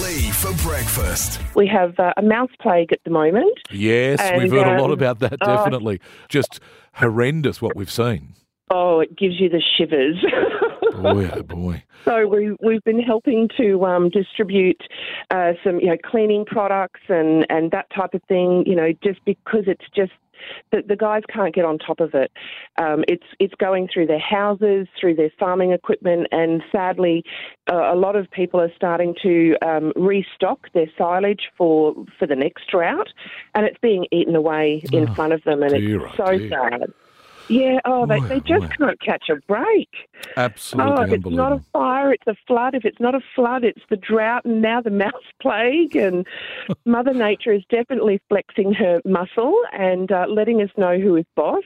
Lee for breakfast. We have uh, a mouse plague at the moment. Yes, And, we've heard a lot um, about that, oh. definitely. Just horrendous what we've seen. Oh, it gives you the shivers. Boy, oh boy. So we we've been helping to um, distribute uh, some you know cleaning products and and that type of thing. You know, just because it's just the, the guys can't get on top of it. Um, it's it's going through their houses, through their farming equipment, and sadly, uh, a lot of people are starting to um, restock their silage for for the next drought, and it's being eaten away in Oh, front of them, and it's oh, so dear. sad. Yeah, oh, they, they just boy. can't catch a break. Absolutely Oh, if it's not a fire, it's a flood. If it's not a flood, it's the drought and now the mouse plague. And Mother Nature is definitely flexing her muscle and uh, letting us know who is boss.